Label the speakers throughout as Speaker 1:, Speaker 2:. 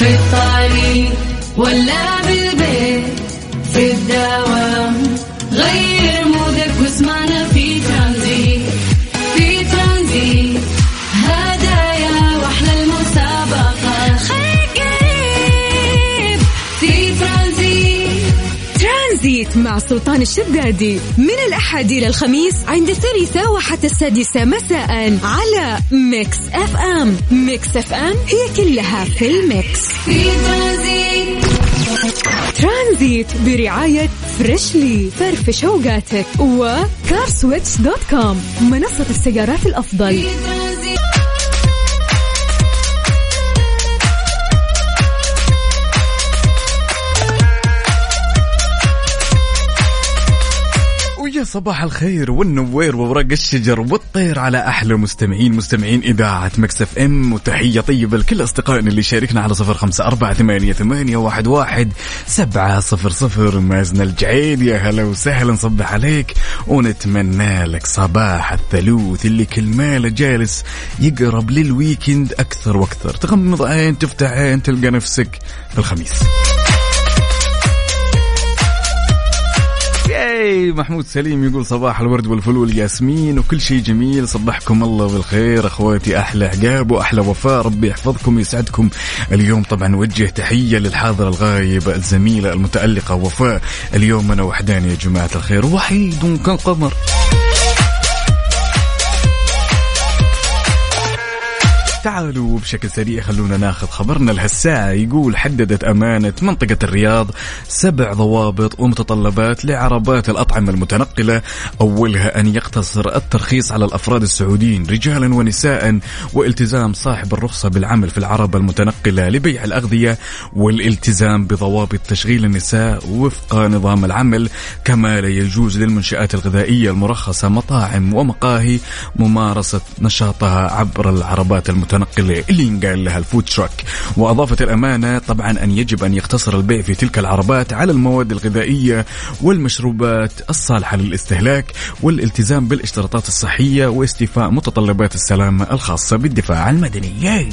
Speaker 1: في الطريق ولا بالبيت.
Speaker 2: سلطان الشدادي من الأحد إلى الخميس عند الثالثة وحتى السادسة مساء على Mix FM. Mix FM هي كلها في ال mix.
Speaker 1: في ترانزيت
Speaker 2: ترانزيت برعاية Freshly. فرفش أوقاتك. و CarSwitch dot com. منصة السيارات الأفضل.
Speaker 1: في
Speaker 3: صباح الخير والنوير وورق الشجر والطير على أحلى مستمعين مستمعين إذاعة Mix FM. وتحية طيبة لكل أصدقائنا اللي شاركنا على صفر خمسة أربعة ثمانيه, ثمانية واحد, واحد سبعة صفر صفر. مازن الجعيد يا هلا وسهلا نصبح عليك. ونتمنى لك صباح الثلوث اللي كل ماله جالس يقرب للويكند أكثر وأكثر. تغمض عين تفتح عين تلقى نفسك في الخميس ياي محمود سليم يقول صباح الورد والفل والياسمين وكل شيء جميل صبحكم الله بالخير. أخواتي أحلى عقاب وأحلى وفاء ربي يحفظكم ويسعدكم. اليوم طبعا نوجه تحية للحاضره الغايبه الزميلة المتألقة وفاء. اليوم أنا وحداني يا جماعة الخير وحيد كالقمر. تعالوا بشكل سريع خلونا ناخذ خبرنا لهالساعة يقول حددت أمانة منطقة الرياض سبع ضوابط ومتطلبات لعربات الأطعمة المتنقلة. أولها أن يقتصر الترخيص على الأفراد السعوديين رجالا ونساء والتزام صاحب الرخصة بالعمل في العربة المتنقلة لبيع الأغذية والالتزام بضوابط تشغيل النساء وفق نظام العمل. كما لا يجوز للمنشآت الغذائية المرخصة مطاعم ومقاهي ممارسة نشاطها عبر العربات المتنقلة. اللي ينقال لها الفود تراك. وأضافت الأمانة طبعا أن يجب أن يقتصر البيع في تلك العربات على المواد الغذائية والمشروبات الصالحة للاستهلاك والالتزام بالاشتراطات الصحية واستيفاء متطلبات السلامة الخاصة بالدفاع المدني.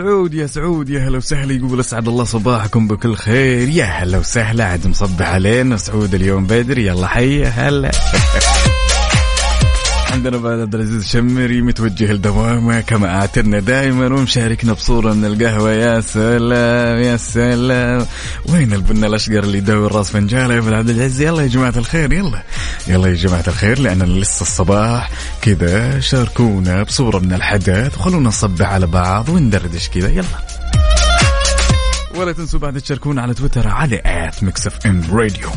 Speaker 3: سعود يا سعود يا هلا وسهلا. يقول أسعد الله صباحكم بكل خير. يا هلا وسهلا عاد مصبح علينا سعود اليوم بدري. يلا حي هلا. عندنا بعد عبد العزيز الشمري متوجه لدوامه كما اعتدنا دائما ومشاركنا بصورة من القهوة. يا سلام يا سلام. وين البنا الأشقر اللي يداوي الراس فنجاله يا عبد العزيز؟ يلا يا جماعة الخير يلا. يلا يا جماعة الخير لأن لسه الصباح. كذا شاركونا بصورة من الحدث. وخلونا نصبح على بعض وندردش كذا. يلا. ولا تنسوا بعد تشاركونا على تويتر على at Mix FM Radio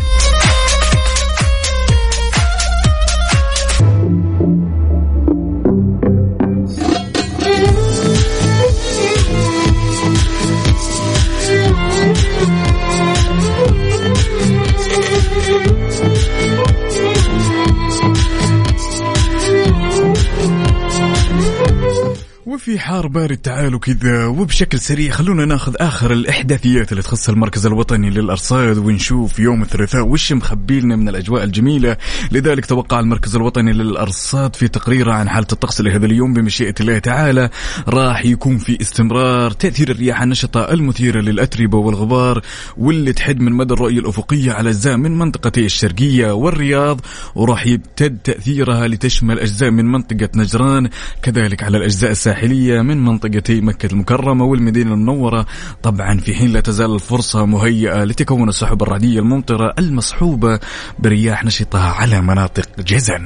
Speaker 3: وفي حار بارد تعالوا كذا وبشكل سريع خلونا ناخذ آخر الإحداثيات اللي تخص المركز الوطني للأرصاد ونشوف يوم الثلاثاء وش مخبي لنا من الأجواء الجميلة. لذلك توقع المركز الوطني للأرصاد في تقريره عن حالة الطقس لهذا اليوم بمشيئة الله تعالى. راح يكون في استمرار تأثير الرياح النشطة المثيرة للأتربة والغبار واللي تحد من مدى الرؤية الأفقية على أجزاء من منطقتي الشرقية والرياض وراح يمتد تأثيرها لتشمل أجزاء من منطقة نجران كذلك على الأجزاء الساحلية من منطقتي مكة المكرمة والمدينة المنورة. طبعا في حين لا تزال الفرصة مهيئة لتكون السحب الرعدية الممطرة المصحوبة برياح نشطة على مناطق جزن.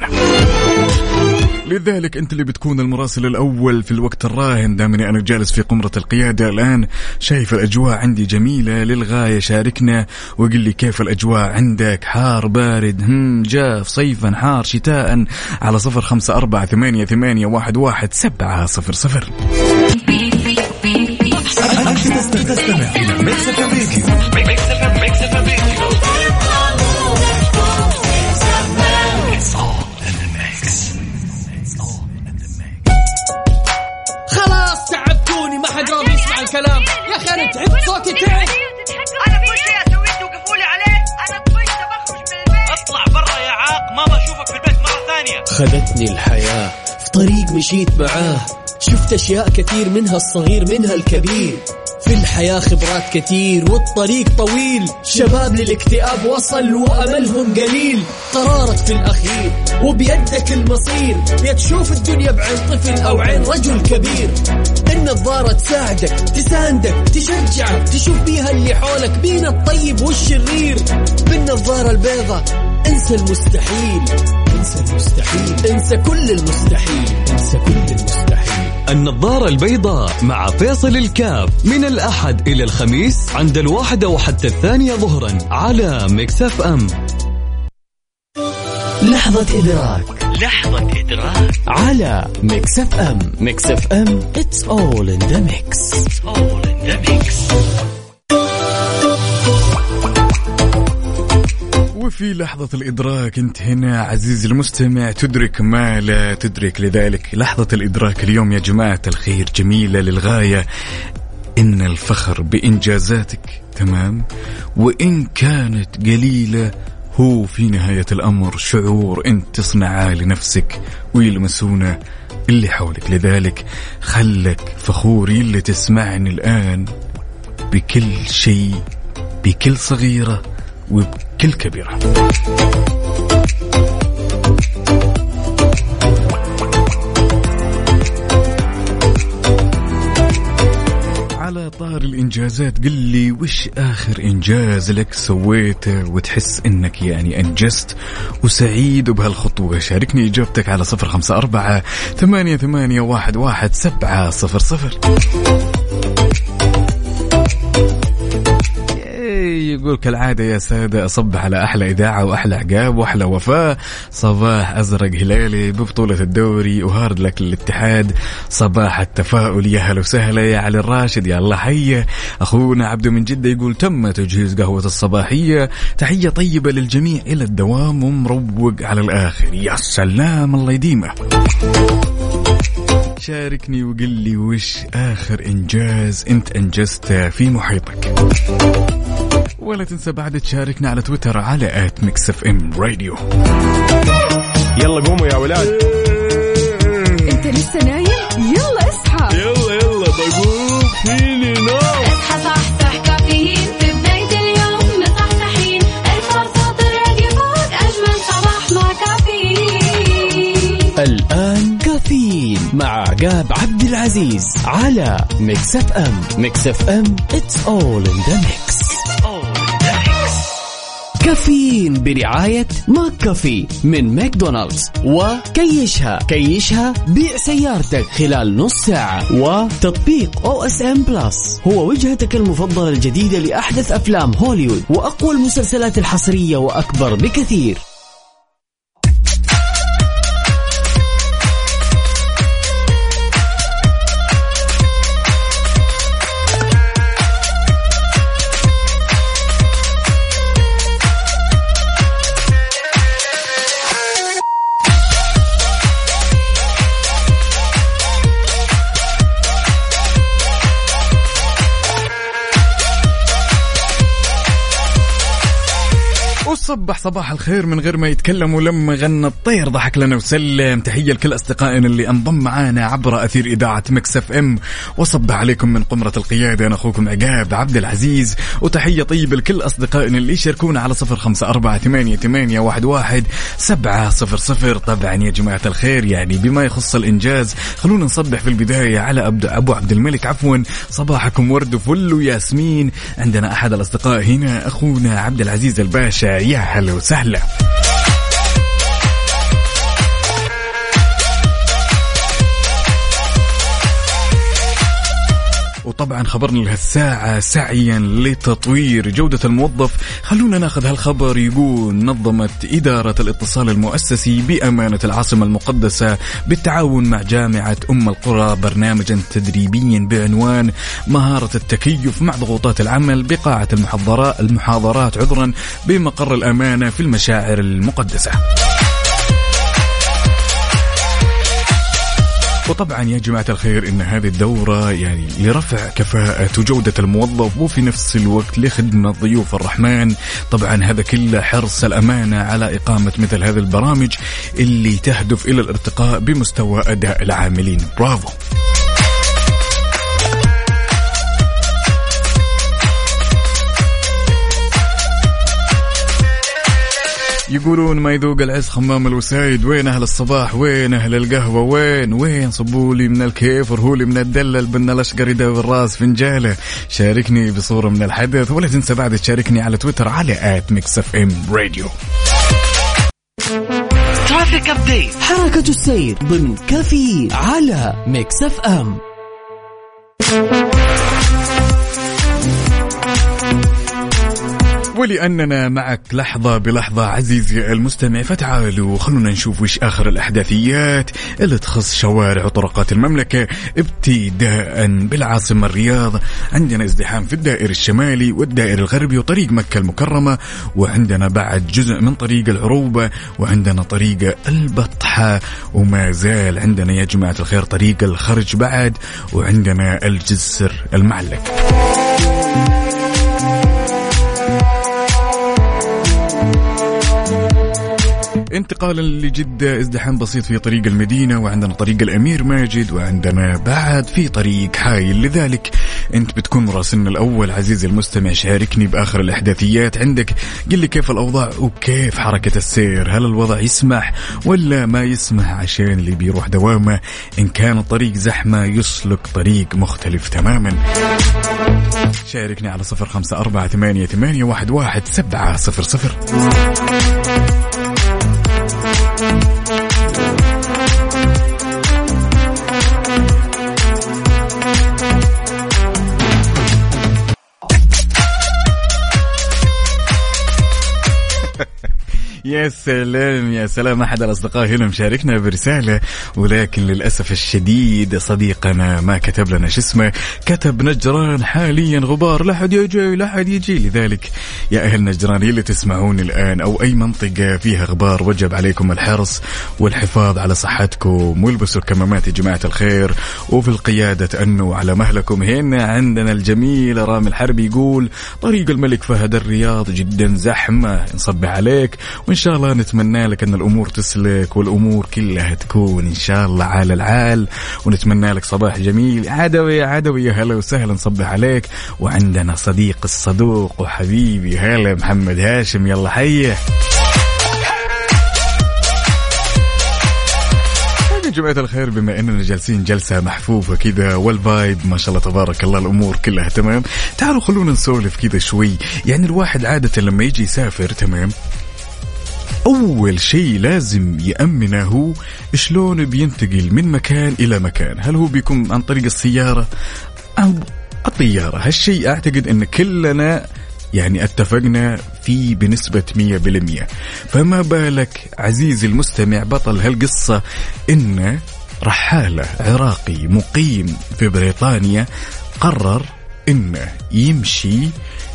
Speaker 3: لذلك أنت اللي بتكون المراسل الأول في الوقت الراهن. دامني أنا جالس في قمرة القيادة الآن شايف الأجواء عندي جميلة للغاية. شاركنا وقل لي كيف الأجواء عندك؟ حار بارد هم جاف صيفا حار شتاء. على صفر خمسة أربعة ثمانية ثمانية واحد واحد سبعة صفر صفر.
Speaker 4: تستمع إلى
Speaker 5: الكلام يا أخي أنا تعبت صوتي تعب
Speaker 6: أنا كل شيء اسويه توقفوا لي عليه أنا طفشت بخرج من البيت
Speaker 7: اطلع برا يا عاق ما اشوفك في البيت مره ثانية
Speaker 5: خذتني الحياة في طريق مشيت معاه شفت أشياء كثير منها الصغير منها الكبير في الحياة خبرات كثير والطريق طويل. شباب للاكتئاب وصل وأملهم قليل. قرارك في الأخير وبيدك المصير. يا تشوف الدنيا بعين طفل أو عين رجل كبير. النظارة تساعدك تساندك تشجعك تشوف بيها اللي حولك بين الطيب والشرير. بالنظارة البيضة انسى المستحيل. انسى المستحيل. انسى كل المستحيل. انسى كل المستحيل.
Speaker 6: النظارة البيضاء مع فيصل الكاف من الأحد إلى الخميس عند الواحدة وحتى الثانية ظهرا على Mix FM.
Speaker 5: لحظة إدراك. لحظة إدراك. على أم. Mix FM. It's all in the mix. It's all in the mix.
Speaker 3: وفي لحظة الإدراك أنت هنا عزيزي المستمع تدرك ما لا تدرك. لذلك لحظة الإدراك اليوم يا جماعة الخير جميلة للغاية. إن الفخر بإنجازاتك تمام وإن كانت قليلة هو في نهاية الأمر شعور أنت تصنعه لنفسك ويلمسونه اللي حولك. لذلك خلك فخور اللي تسمعني الآن بكل شيء بكل صغيرة. وبكل كبيرة. على طار الإنجازات قل لي وش آخر إنجاز لك سويته وتحس إنك يعني أنجزت؟ وسعيد بهالخطوة. شاركني إجابتك على صفر خمسة أربعة ثمانية, ثمانية واحد, واحد سبعة صفر صفر. يقول كالعادة يا سادة أصبح على أحلى إذاعة وأحلى عقاب وأحلى وفاء. صباح أزرق هلالي ببطولة الدوري وهارد لك للاتحاد. صباح التفاؤل يا هلا وسهلا يا علي الراشد يا الله حية أخونا عبده من جدة يقول تم تجهيز قهوة الصباحية. تحية طيبة للجميع إلى الدوام ومروق على الآخر. يا سلام الله يديمه. شاركني وقل لي وش آخر إنجاز أنت أنجزته في محيطك؟ ولا تنسى بعد تشاركنا على تويتر على at Mix FM Radio
Speaker 4: يلا قوموا يا ولاد.
Speaker 2: انت لسه نايم؟ يلا اصحى.
Speaker 4: يلا يلا بقوم. فيني نوم.
Speaker 1: اصحى صحصح كافيين. في بداية اليوم مصحصحين. الفرصة الراديو فوق أجمل صباح مع كافيين.
Speaker 5: الآن كافيين مع عقاب عبد العزيز على Mix FM Mix FM it's all in the mix. كافيين برعاية McCafé من ماكدونالدز. وكيشها. كيشها بيع سيارتك خلال نص ساعة. وتطبيق OSN Plus هو وجهتك المفضلة الجديدة لأحدث أفلام هوليوود وأقوى المسلسلات الحصرية وأكثر بكثير.
Speaker 3: وصبح صباح الخير من غير ما يتكلم ولما غنى الطير ضحك لنا وسلم. تحية لكل أصدقائنا اللي انضم معانا عبر أثير إذاعة Mix FM. وصبح عليكم من قمرة القيادة أنا أخوكم عقاب عبد العزيز. وتحية طيبة لكل أصدقائنا اللي يشاركونا على صفر خمسة أربعة ثمانية, ثمانية واحد, واحد سبعة صفر صفر. طبعا يا جماعة الخير يعني بما يخص الإنجاز خلونا نصبح في البداية على أبو عبد الملك. عفوا صباحكم ورد وفل وياسمين. عندنا أحد الأصدقاء هنا أخونا عبد العزيز الباشا. يا هلا وسهلا. وطبعا خبرنا لهالساعة سعيا لتطوير جودة الموظف. خلونا ناخذ هالخبر. يقول نظمت إدارة الاتصال المؤسسي بأمانة العاصمة المقدسة بالتعاون مع جامعة أم القرى برنامجا تدريبيا بعنوان مهارة التكيف مع ضغوطات العمل بقاعة المحاضرات عذرا بمقر الأمانة في المشاعر المقدسة. وطبعا يا جماعة الخير إن هذه الدورة يعني لرفع كفاءة وجودة الموظف وفي نفس الوقت لخدمة ضيوف الرحمن. طبعا هذا كله حرص الأمانة على إقامة مثل هذه البرامج اللي تهدف إلى الارتقاء بمستوى أداء العاملين. برافو. يقولون ما يذوق العز خمام الوسايد. وين أهل الصباح؟ وين أهل القهوة؟ وين؟ وين؟ صبوا لي من الكيف ورهوا لي من الدلل. بن الأشقر يداوي الراس فنجاله شاركني بصورة من الحدث. ولا تنسى بعد تشاركني على تويتر على at Mix FM Radio
Speaker 4: traffic update
Speaker 5: حركة السير ضمن كافيين على Mix FM
Speaker 3: ولأننا معك لحظة بلحظة عزيزي المستمع. فتعالوا خلونا نشوف وش آخر الأحداثيات اللي تخص شوارع وطرقات المملكة ابتداء بالعاصمة الرياض. عندنا ازدحام في الدائر الشمالي والدائر الغربي وطريق مكة المكرمة وعندنا بعد جزء من طريق العروبة وعندنا طريق البطحة. وما زال عندنا يا جماعة الخير طريق الخرج بعد وعندنا الجسر المعلق. انتقالا لجدة ازدحام بسيط في طريق المدينة وعندنا طريق الأمير ماجد وعندنا بعد في طريق حايل. لذلك أنت بتكون مراسلنا الأول. عزيزي المستمع شاركني بآخر الإحداثيات. عندك قل لي كيف الأوضاع وكيف حركة السير؟ هل الوضع يسمح ولا ما يسمح؟ عشان اللي بيروح دوامه إن كان الطريق زحمة يسلك طريق مختلف تماما. شاركني على صفر خمسة أربعة ثمانية, ثمانية واحد, واحد سبعة صفر صفر. يا سلام يا سلام. أحد الأصدقاء هنا مشاركنا برسالة ولكن للأسف الشديد صديقنا ما كتب لنا شو اسمه كتب نجران حاليا غبار. لا حد يجي لا حد يجي. لذلك يا أهل نجران اللي تسمعوني الآن أو أي منطقة فيها غبار وجب عليكم الحرص والحفاظ على صحتكم والبسوا الكمامات يا جماعة الخير. وفي القيادة تأنوا على مهلكم هنا عندنا الجميل رامي الحربي يقول طريق الملك فهد الرياض جدا زحمة نصبح عليك وان شاء الله نتمنى لك أن الأمور تسلك والأمور كلها تكون إن شاء الله على العال ونتمنى لك صباح جميل. عدوي يا عدوي هلا وسهلا نصبح عليك. وعندنا صديق الصدوق وحبيبي هلا محمد هاشم يلا حيه جماعة الخير بما إننا جالسين جلسة محفوفة كذا والفايب ما شاء الله تبارك الله الأمور كلها تمام. تعالوا خلونا نسولف كذا شوي. يعني الواحد عادة لما يجي يسافر تمام؟ أول شيء لازم يأمنه هو شلون بينتقل من مكان إلى مكان. هل هو بيكون عن طريق السيارة أو الطيارة؟ هالشيء أعتقد أن كلنا يعني اتفقنا فيه بنسبة مية بالمية. فما بالك عزيزي المستمع بطل هالقصة إن رحالة عراقي مقيم في بريطانيا قرر انه يمشي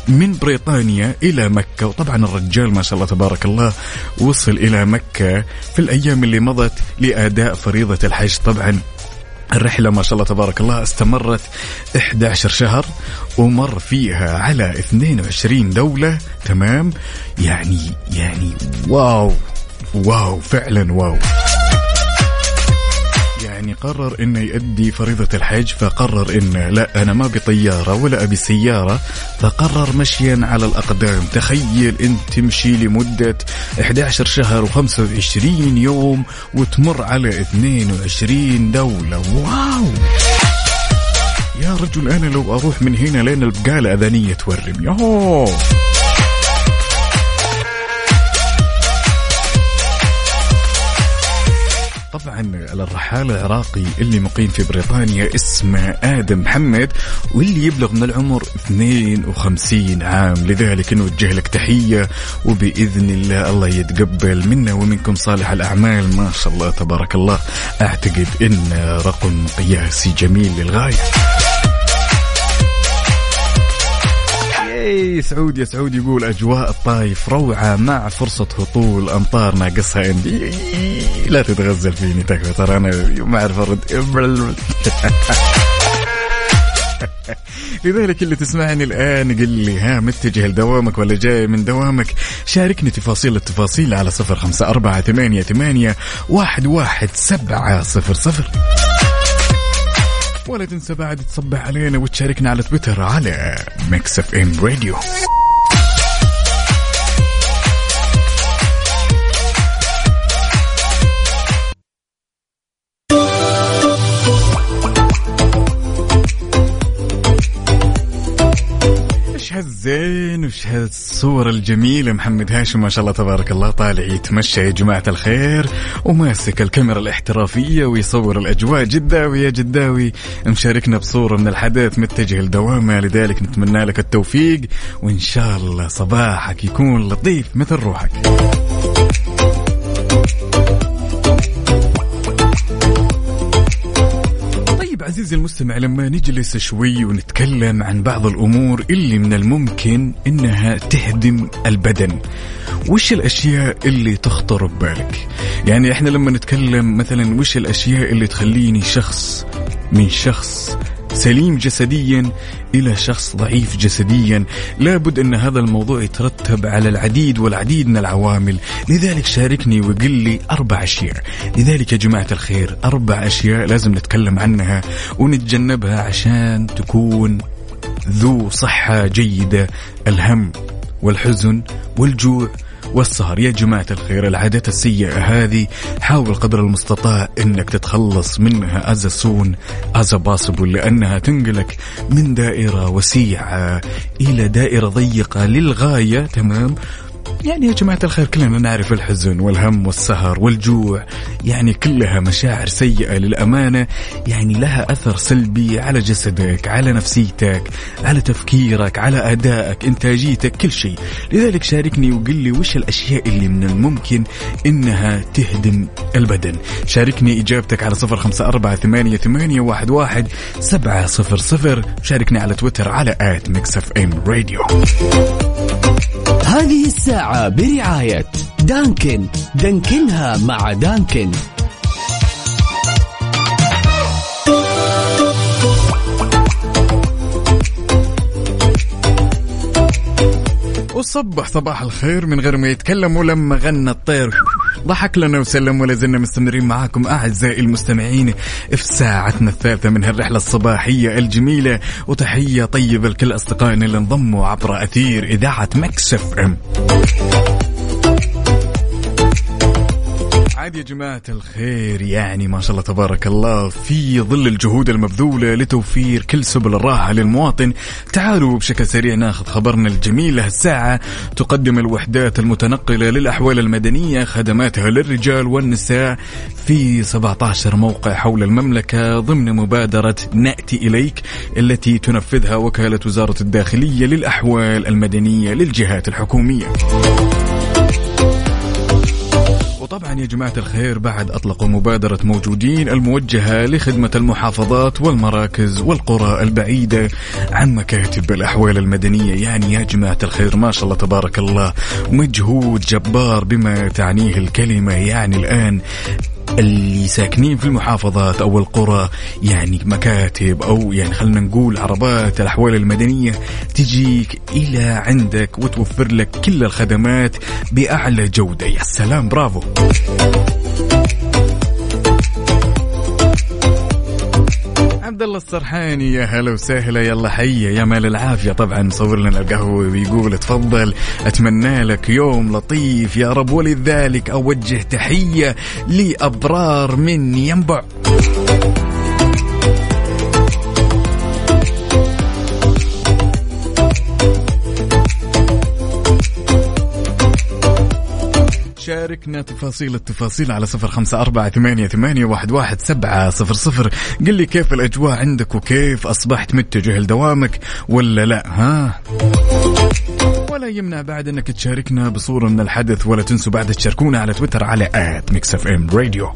Speaker 3: من بريطانيا إلى مكة. وطبعا الرجال ما شاء الله تبارك الله وصل إلى مكة في الأيام اللي مضت لأداء فريضة الحج. طبعا الرحلة ما شاء الله تبارك الله استمرت 11 شهر ومر فيها على 22 دولة. تمام؟ يعني يعني واو واو فعلا واو. يعني قرر إنه يؤدي فريضة الحج فقرر إنه لا أنا ما أبي طيارة ولا أبي سيارة. فقرر مشيا على الأقدام. تخيل أنت تمشي لمدة 11 شهر و25 يوم وتمر على 22 دولة. واو! يا رجل أنا لو أروح من هنا لين البقالة أذانية تورم. يوه طبعا الرحال العراقي اللي مقيم في بريطانيا اسمه آدم محمد واللي يبلغ من العمر 52 عام. لذلك نوجه لك تحية وبإذن الله الله يتقبل منا ومنكم صالح الأعمال. ما شاء الله تبارك الله. أعتقد إن رقم قياسي جميل للغاية. أي سعود يا سعود يقول أجواء الطايف روعة مع فرصة هطول أمطار ناقصها عندي. لا تتغزل فيني تكفى ترى أنا ما أعرف أرد. لذلك اللي تسمعني الآن قل لي ها متجه لدوامك ولا جاي من دوامك؟ شاركني تفاصيل التفاصيل على صفر خمسة أربعة ثمانية, ثمانية واحد, واحد سبعة صفر صفر. ولا تنسى بعد تصبح علينا وتشاركنا على تويتر على Mix FM Radio هالزين وش هالصور الجميلة محمد هاشم ما شاء الله تبارك الله طالع يتمشى يا جماعة الخير وماسك الكاميرا الاحترافية ويصور الأجواء جداوي يا جداوي. مشاركنا بصورة من الحدث متجه لدوامة لذلك نتمنى لك التوفيق وإن شاء الله صباحك يكون لطيف مثل روحك. عزيزي المستمع لما نجلس شوي ونتكلم عن بعض الأمور اللي من الممكن إنها تهدم البدن وش الأشياء اللي تخطر ببالك؟ يعني إحنا لما نتكلم مثلا وش الأشياء اللي تخليني شخص من شخص سليم جسديا إلى شخص ضعيف جسديا. لابد أن هذا الموضوع يترتب على العديد والعديد من العوامل. لذلك شاركني وقل لي أربع أشياء. لذلك يا جماعة الخير أربع أشياء لازم نتكلم عنها ونتجنبها عشان تكون ذو صحة جيدة. الهم والحزن والجوع والسهر يا جماعة الخير العادات السيئة هذه. حاول قدر المستطاع إنك تتخلص منها as soon as possible لأنها تنقلك من دائرة وسيعة إلى دائرة ضيقة للغاية. تمام؟ يعني يا جماعة الخير كلنا نعرف الحزن والهم والسهر والجوع. يعني كلها مشاعر سيئة للأمانة. يعني لها أثر سلبي على جسدك على نفسيتك على تفكيرك على أدائك إنتاجيتك كل شيء. لذلك شاركني وقل لي وش الأشياء اللي من الممكن إنها تهدم البدن. شاركني إجابتك على صفر خمسة أربعة ثمانية, ثمانية واحد, واحد سبعة صفر صفر. شاركني على تويتر على at Mix FM Radio.
Speaker 5: هذه الساعة برعاية دانكن. دانكنها مع دانكن.
Speaker 3: وصبح صباح الخير من غير ما يتكلم ولما غنى الطير. ضحك لنا وسلم ولا زلنا مستمرين معاكم أعزائي المستمعين في ساعتنا الثالثة من هالرحلة الصباحية الجميلة. وتحية طيبة لكل أصدقائنا اللي انضموا عبر أثير إذاعة مكسف إم. عاد يا جماعة الخير يعني ما شاء الله تبارك الله في ظل الجهود المبذولة لتوفير كل سبل الراحة للمواطن تعالوا بشكل سريع ناخذ خبرنا الجميل. هالساعة تقدم الوحدات المتنقلة للأحوال المدنية خدماتها للرجال والنساء في 17 موقع حول المملكة ضمن مبادرة نأتي إليك التي تنفذها وكالة وزارة الداخلية للأحوال المدنية للجهات الحكومية. وطبعا يا جماعة الخير بعد أطلقوا مبادرة موجودين الموجهة لخدمة المحافظات والمراكز والقرى البعيدة عن مكاتب الأحوال المدنية. يعني يا جماعة الخير ما شاء الله تبارك الله مجهود جبار بما تعنيه الكلمة. يعني الآن اللي ساكنين في المحافظات أو القرى يعني مكاتب أو يعني خلينا نقول عربات الأحوال المدنية تجيك إلى عندك وتوفر لك كل الخدمات بأعلى جودة. يا سلام برافو. عبد الله السرحاني. يا هلا وسهلا. يلا حيه يا مال العافية. طبعا مصور لنا القهوة ويقول تفضل. أتمنى لك يوم لطيف. يا رب ولذلك أوجه تحية لأبرار من ينبع. شاركنا تفاصيل التفاصيل على صفر خمسة أربعة ثمانية, ثمانية واحد, واحد سبعة صفر صفر. قل لي كيف الأجواء عندك وكيف أصبحت متجه لدوامك ولا لا ها؟ ولا يمنع بعد أنك تشاركنا بصورة من الحدث ولا تنسوا بعد تشاركونا على تويتر على at Mix FM Radio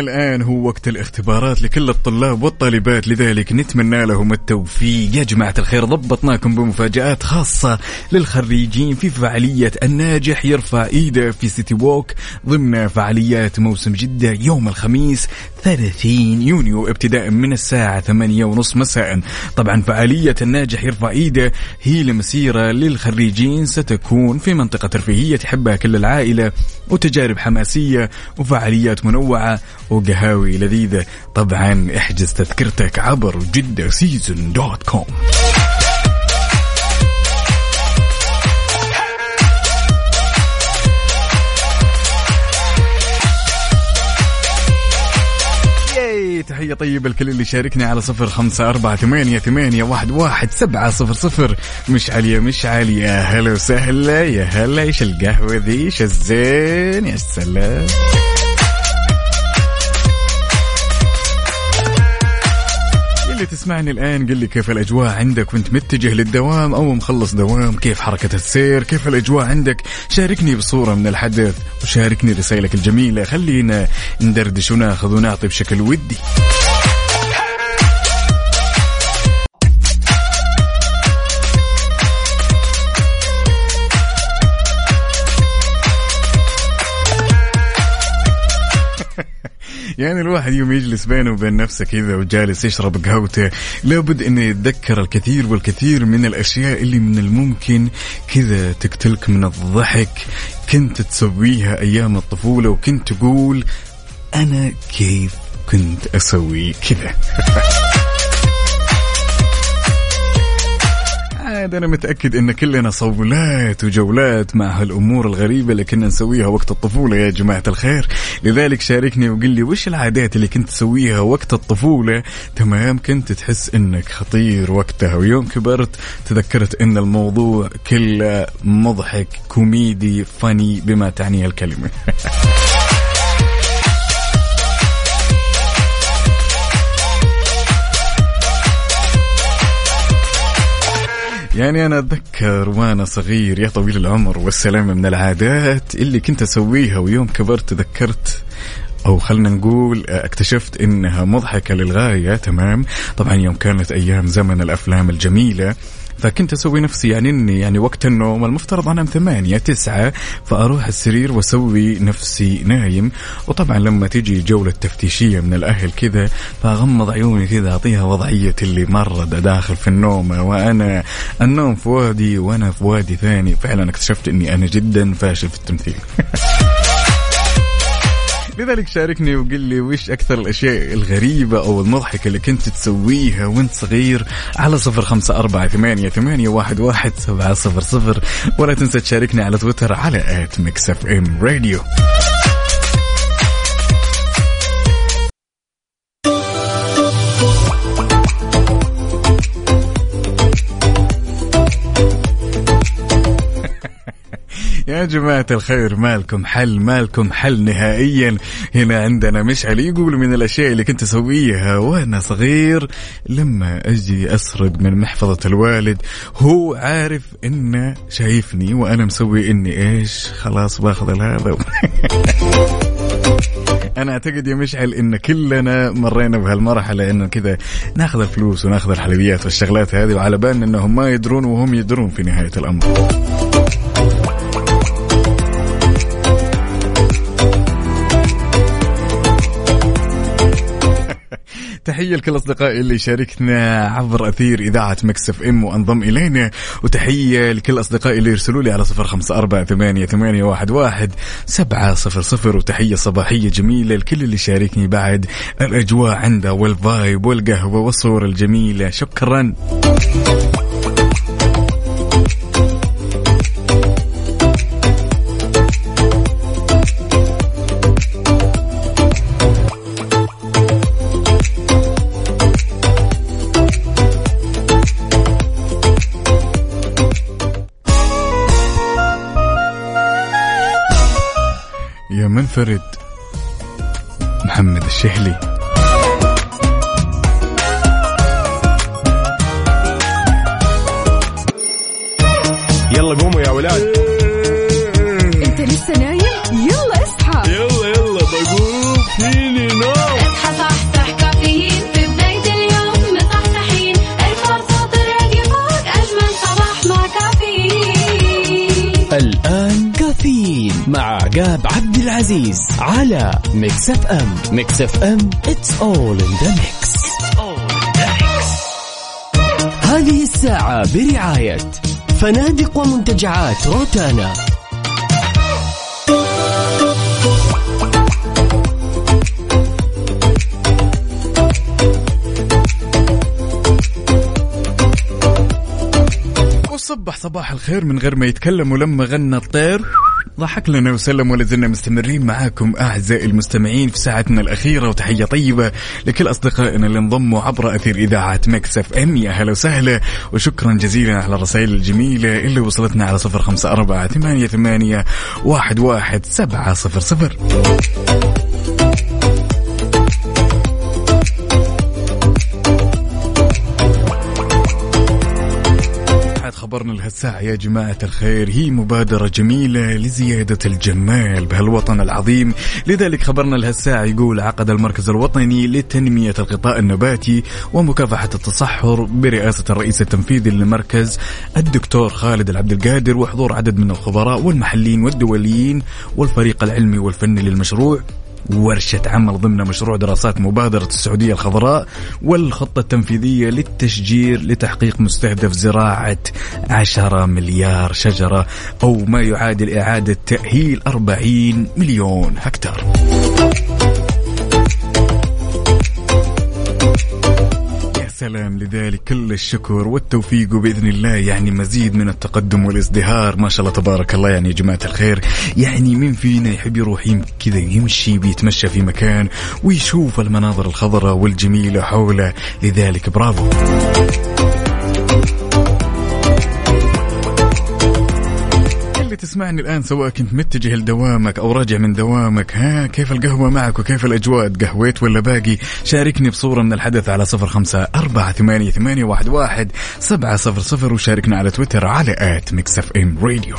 Speaker 3: الآن هو وقت الاختبارات لكل الطلاب والطالبات لذلك نتمنى لهم التوفيق. يا جماعة الخير ضبطناكم بمفاجآت خاصة للخريجين في فعالية الناجح يرفع إيده في سيتي ووك ضمن فعاليات موسم جدة يوم الخميس 30 يونيو ابتداء من الساعة 8 ونص مساء. طبعا فعالية الناجح يرفع إيده هي لمسيرة للخريجين ستكون في منطقة ترفيهية تحبها كل العائلة وتجارب حماسية وفعاليات منوعة وقهاوي لذيذة. طبعا احجز تذكرتك عبر Jeddah Season dot com تحية طيبة لكل اللي شاركني على صفر خمسة أربعة ثمانية, ثمانية واحد, واحد سبعة صفر صفر. مش عالية مش عالية. هلا وسهلا يا هلا. إيش القهوة ذي؟ إيش الزين؟ يا سلام اللي تسمعني الآن قل لي كيف الأجواء عندك؟ وأنت متجه للدوام أو مخلص دوام؟ كيف حركة السير؟ كيف الأجواء عندك؟ شاركني بصورة من الحدث وشاركني رسائلك الجميلة. خلينا ندردش وناخذ ونعطي بشكل ودي. يعني الواحد يوم يجلس بينه وبين نفسه كذا وجالس يشرب قهوته لابد إنه يتذكر الكثير والكثير من الأشياء اللي من الممكن كذا تقتلك من الضحك. كنت تسويها أيام الطفولة وكنت تقول أنا كيف كنت أسوي كذا؟ عاد أنا متأكد إن كلنا صولات وجولات مع هالأمور الغريبة اللي كنا نسويها وقت الطفولة يا جماعة الخير. لذلك شاركني وقل لي وش العادات اللي كنت تسويها وقت الطفولة؟ تمام كنت تحس إنك خطير وقتها. ويوم كبرت تذكرت إن الموضوع كله مضحك كوميدي فاني بما تعنيه الكلمة. يعني أنا أتذكر وأنا صغير يا طويل العمر والسلامة من العادات اللي كنت أسويها ويوم كبرت تذكرت أو خلنا نقول اكتشفت إنها مضحكة للغاية تمام؟ طبعا يوم كانت أيام زمن الأفلام الجميلة. فكنت أسوي نفسي يعني إني يعني وقت النوم المفترض أنام ثمانية تسعة فأروح السرير وأسوي نفسي نايم. وطبعا لما تيجي جولة تفتيشية من الأهل كذا فأغمض عيوني كذا أعطيها وضعية اللي مرة داخل في النوم. وأنا النوم في وادي وأنا في وادي ثاني. فعلا اكتشفت إني أنا جدا فاشل في التمثيل. لذلك شاركني وقل لي وش أكثر الأشياء الغريبة أو المضحكة اللي كنت تسويها وأنت صغير على صفر خمسة أربعة ثمانية, ثمانية واحد, واحد سبعة صفر صفر. ولا تنسى تشاركني على تويتر على at Mix FM Radio يا جماعة الخير مالكم حل مالكم حل نهائيا. هنا عندنا مشعل يقول من الأشياء اللي كنت أسويها وأنا صغير لما أجي أسرق من محفظة الوالد هو عارف إنه شايفني وأنا مسوي إني إيش خلاص باخذ هذا أنا أعتقد يا مشعل إن كلنا مرينا بهالمرحلة إنه كذا ناخذ الفلوس وناخذ الحلويات والشغلات هذه وعلى بالنا إنهم ما يدرون وهم يدرون في نهاية الأمر. تحية لكل أصدقائي اللي شاركنا عبر أثير إذاعة Mix FM وأنضم إلينا وتحية لكل أصدقائي اللي يرسلوا لي على صفر خمسة أربعة ثمانية, ثمانية واحد, واحد سبعة صفر صفر وتحية صباحية جميلة لكل اللي شاركني بعد الأجواء عنده وال vibe والقهوة والصور الجميلة. شكرا. منفرد محمد الشهلي.
Speaker 7: يلا قوموا يا ولاد.
Speaker 5: العزيز على Mix FM Mix FM it's all in the mix. هذه الساعة برعاية فنادق ومنتجعات روتانا.
Speaker 3: وصبح صباح الخير من غير ما يتكلم ولما غنى الطير. ضحك لنا وسلم ولا زلنا مستمرين معاكم أعزائي المستمعين في ساعتنا الأخيرة وتحية طيبة لكل أصدقائنا اللي انضموا عبر أثير إذاعة مكس إف إم. يا هلا وسهلا وشكرا جزيلا على الرسائل الجميلة اللي وصلتنا على صفر خمسة أربعة ثمانية ثمانية واحد واحد سبعة صفر صفر. خبرنا لهالساعة يا جماعة الخير هي مبادرة جميلة لزيادة الجمال بهالوطن العظيم. لذلك خبرنا لهالساعة يقول عقد المركز الوطني لتنمية الغطاء النباتي ومكافحة التصحر برئاسة الرئيس التنفيذي للمركز الدكتور خالد العبد القادر وحضور عدد من الخبراء والمحليين والدوليين والفريق العلمي والفني للمشروع. ورشة عمل ضمن مشروع دراسات مبادرة السعودية الخضراء والخطة التنفيذية للتشجير لتحقيق مستهدف زراعة عشرة مليار شجرة أو ما يعادل إعادة تأهيل 40 مليون هكتار. سلام لذلك. كل الشكر والتوفيق وبإذن الله. يعني مزيد من التقدم والازدهار. ما شاء الله تبارك الله. يعني يا جماعة الخير. يعني مين فينا يحب يروح كذا يمشي بيتمشى في مكان ويشوف المناظر الخضراء والجميلة حوله. لذلك برافو. اللي تسمعني الآن سواء كنت متجه لدوامك أو راجع من دوامك ها كيف القهوة معك وكيف الأجواء؟ قهويت ولا باقي؟ شاركني بصورة من الحدث على صفر خمسة أربعة ثمانية, ثمانية واحد, واحد سبعة صفر صفر وشاركنا على تويتر على at Mix FM Radio.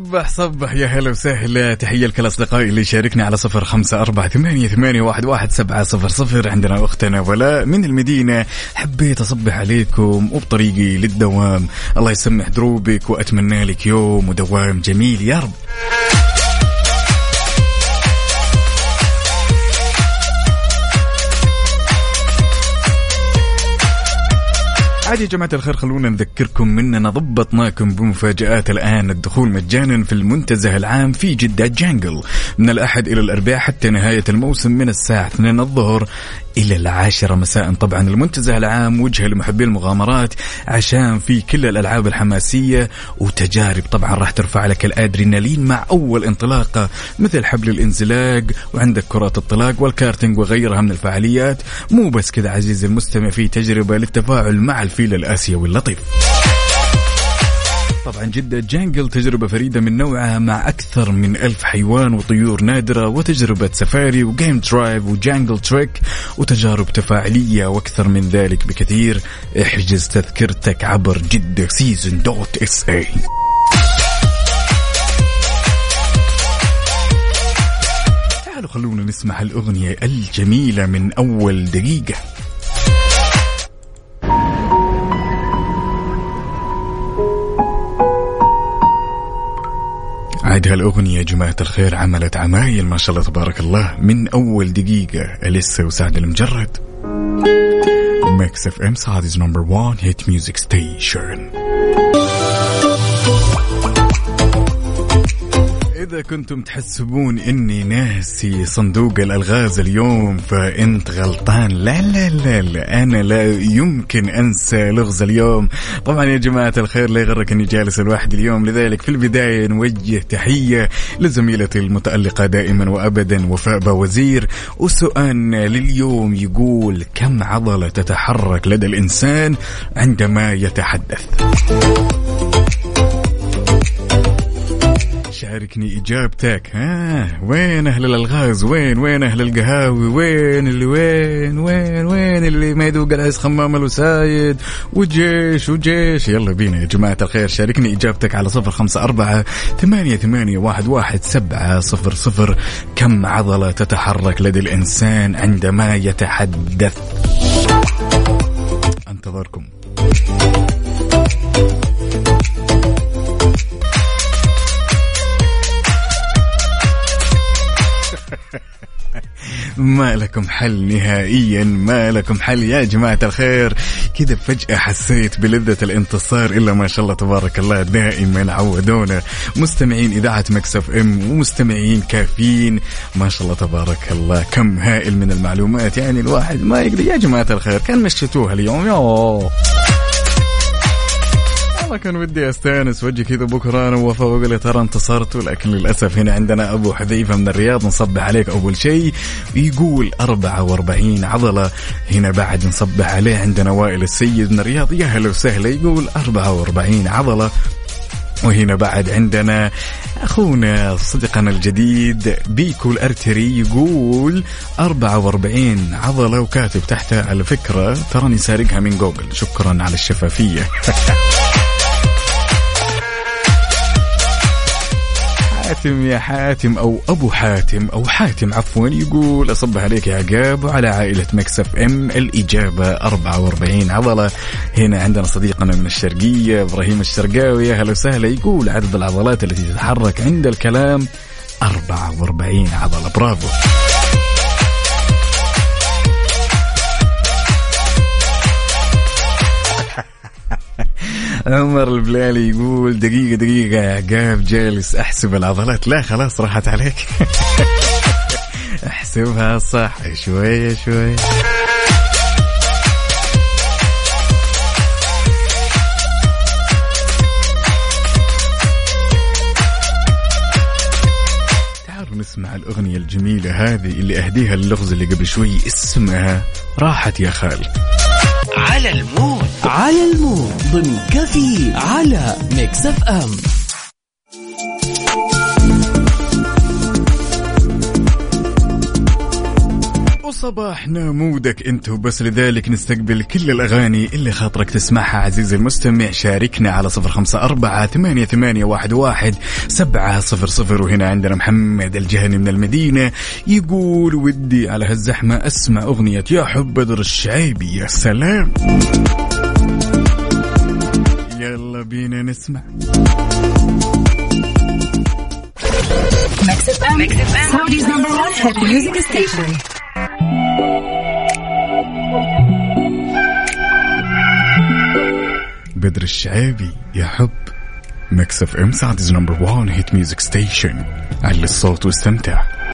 Speaker 3: صبح صبح يا هلا وسهلا. تحية لكل أصدقائي اللي يشاركنا على صفر خمسة أربعة ثمانية, ثمانية واحد, واحد سبعة صفر صفر. عندنا أختنا ولاء من المدينة. حبيت أصبح عليكم وبطريقي للدوام. الله يسمح دروبك وأتمنى لك يوم ودوام جميل يا رب. عادي يا جماعة الخير خلونا نذكركم مننا ضبطناكم بمفاجآت الآن. الدخول مجانا في المنتزه العام في جدة جانجل. من الأحد إلى الأربعاء حتى نهاية الموسم من الساعة 2 الظهر. إلى العاشرة مساء. طبعا المنتزه العام وجهة لمحبي المغامرات عشان في كل الألعاب الحماسية وتجارب. طبعا راح ترفع لك الأدرينالين مع أول انطلاقة مثل حبل الانزلاق وعندك كرات الطلاق والكارتينج وغيرها من الفعاليات. مو بس كذا عزيزي المستمع في تجربة للتفاعل مع الفيل الآسيوي اللطيف. طبعا جدة Jungle تجربة فريدة من نوعها مع أكثر من ألف حيوان وطيور نادرة وتجربة سفاري و game drive و jungle trek وتجارب تفاعلية وأكثر من ذلك بكثير. احجز تذكرتك عبر Jeddah Season dot SA تعالوا خلونا نسمع الأغنية الجميلة من أول دقيقة. عاد هالأغنية يا جماعة الخير عملت عمايل ما شاء الله تبارك الله. من أول دقيقة أليسا وسعد المجرد. Mix FM Saudi's number 1 hit music station إذا كنتم تحسبون إني ناسي صندوق الألغاز اليوم فأنت غلطان. لا لا لا لا أنا لا يمكن أنسى لغز اليوم. طبعا يا جماعة الخير لا يغرك أني جالس الواحد اليوم. لذلك في البداية نوجه تحية لزميلتي المتألقة دائما وأبدا وفاء وزير وسؤالنا لليوم يقول كم عضلة تتحرك لدى الإنسان عندما يتحدث؟ شاركني إجابتك ها؟ وين أهل الألغاز؟ وين وين أهل القهاوي؟ وين اللي وين وين وين اللي ما يذوق العز خمام الوسايد؟ وجيش وجيش. يلا بينا يا جماعة الخير شاركني إجابتك على صفر خمسة أربعة ثمانية, ثمانية واحد, واحد سبعة صفر صفر. كم عضلة تتحرك لدى الإنسان عندما يتحدث؟ أنتظركم. ما لكم حل نهائيا ما لكم حل يا جماعة الخير. كذا فجأة حسيت بلذة الانتصار إلا ما شاء الله تبارك الله دائما عودونا. مستمعين إذاعة مكسف ام ومستمعين كافيين ما شاء الله تبارك الله. كم هائل من المعلومات يعني الواحد ما يقدر. يا جماعة الخير كان مشيتوها اليوم؟ يوه. والله كان ودي أستأنس وجهي كذا بكرة أنا ووفاء واقول ترى انتصرت لكن للأسف هنا عندنا أبو حذيفة من الرياض نصبح عليك أول شيء. يقول 44 عضلة هنا بعد نصبح عليه عندنا وائل السيد من الرياض. يا هلا وسهلا يقول 44 عضلة وهنا بعد عندنا أخونا صديقنا الجديد بيكو الارتري يقول 44 عضلة وكاتب تحتها على فكرة تراني سارقها من جوجل. شكرا على الشفافية. حاتم يا حاتم أو أبو حاتم أو حاتم عفوا يقول اصبح عليك يا عقاب وعلى عائلة مكسف إم الإجابة 44 عضلة هنا عندنا صديقنا من الشرقية إبراهيم الشرقاوي أهلا وسهلا. يقول عدد العضلات التي تتحرك عند الكلام 44 عضلة. برافو. عمر البلالي يقول دقيقة دقيقة يا عقاب جالس أحسب العضلات. لا خلاص راحت عليك. أحسبها صح شوية تعالوا نسمع الأغنية الجميلة هذه اللي أهديها اللغز اللي قبل شوي اسمها راحت يا خال.
Speaker 5: على ال mood. على ال mood. ضمن كفي على Mix FM.
Speaker 3: وصباحنا mood ك انت وبس. لذلك نستقبل كل الأغاني اللي خاطرك تسمعها عزيزي المستمع. شاركنا على صفر خمسة أربعة ثمانية, ثمانية واحد, واحد سبعة صفر صفر. وهنا عندنا محمد الجهني من المدينة يقول ودي على هالزحمة أسمع أغنية يا حب بدر الشعيبي. يا سلام. يلا بينا نسمع.
Speaker 2: Saudi's number one hit music station.
Speaker 3: بدر الشعيبي يا حب. Mix FM Saudi's number 1 hit music station علي الصوت واستمتع.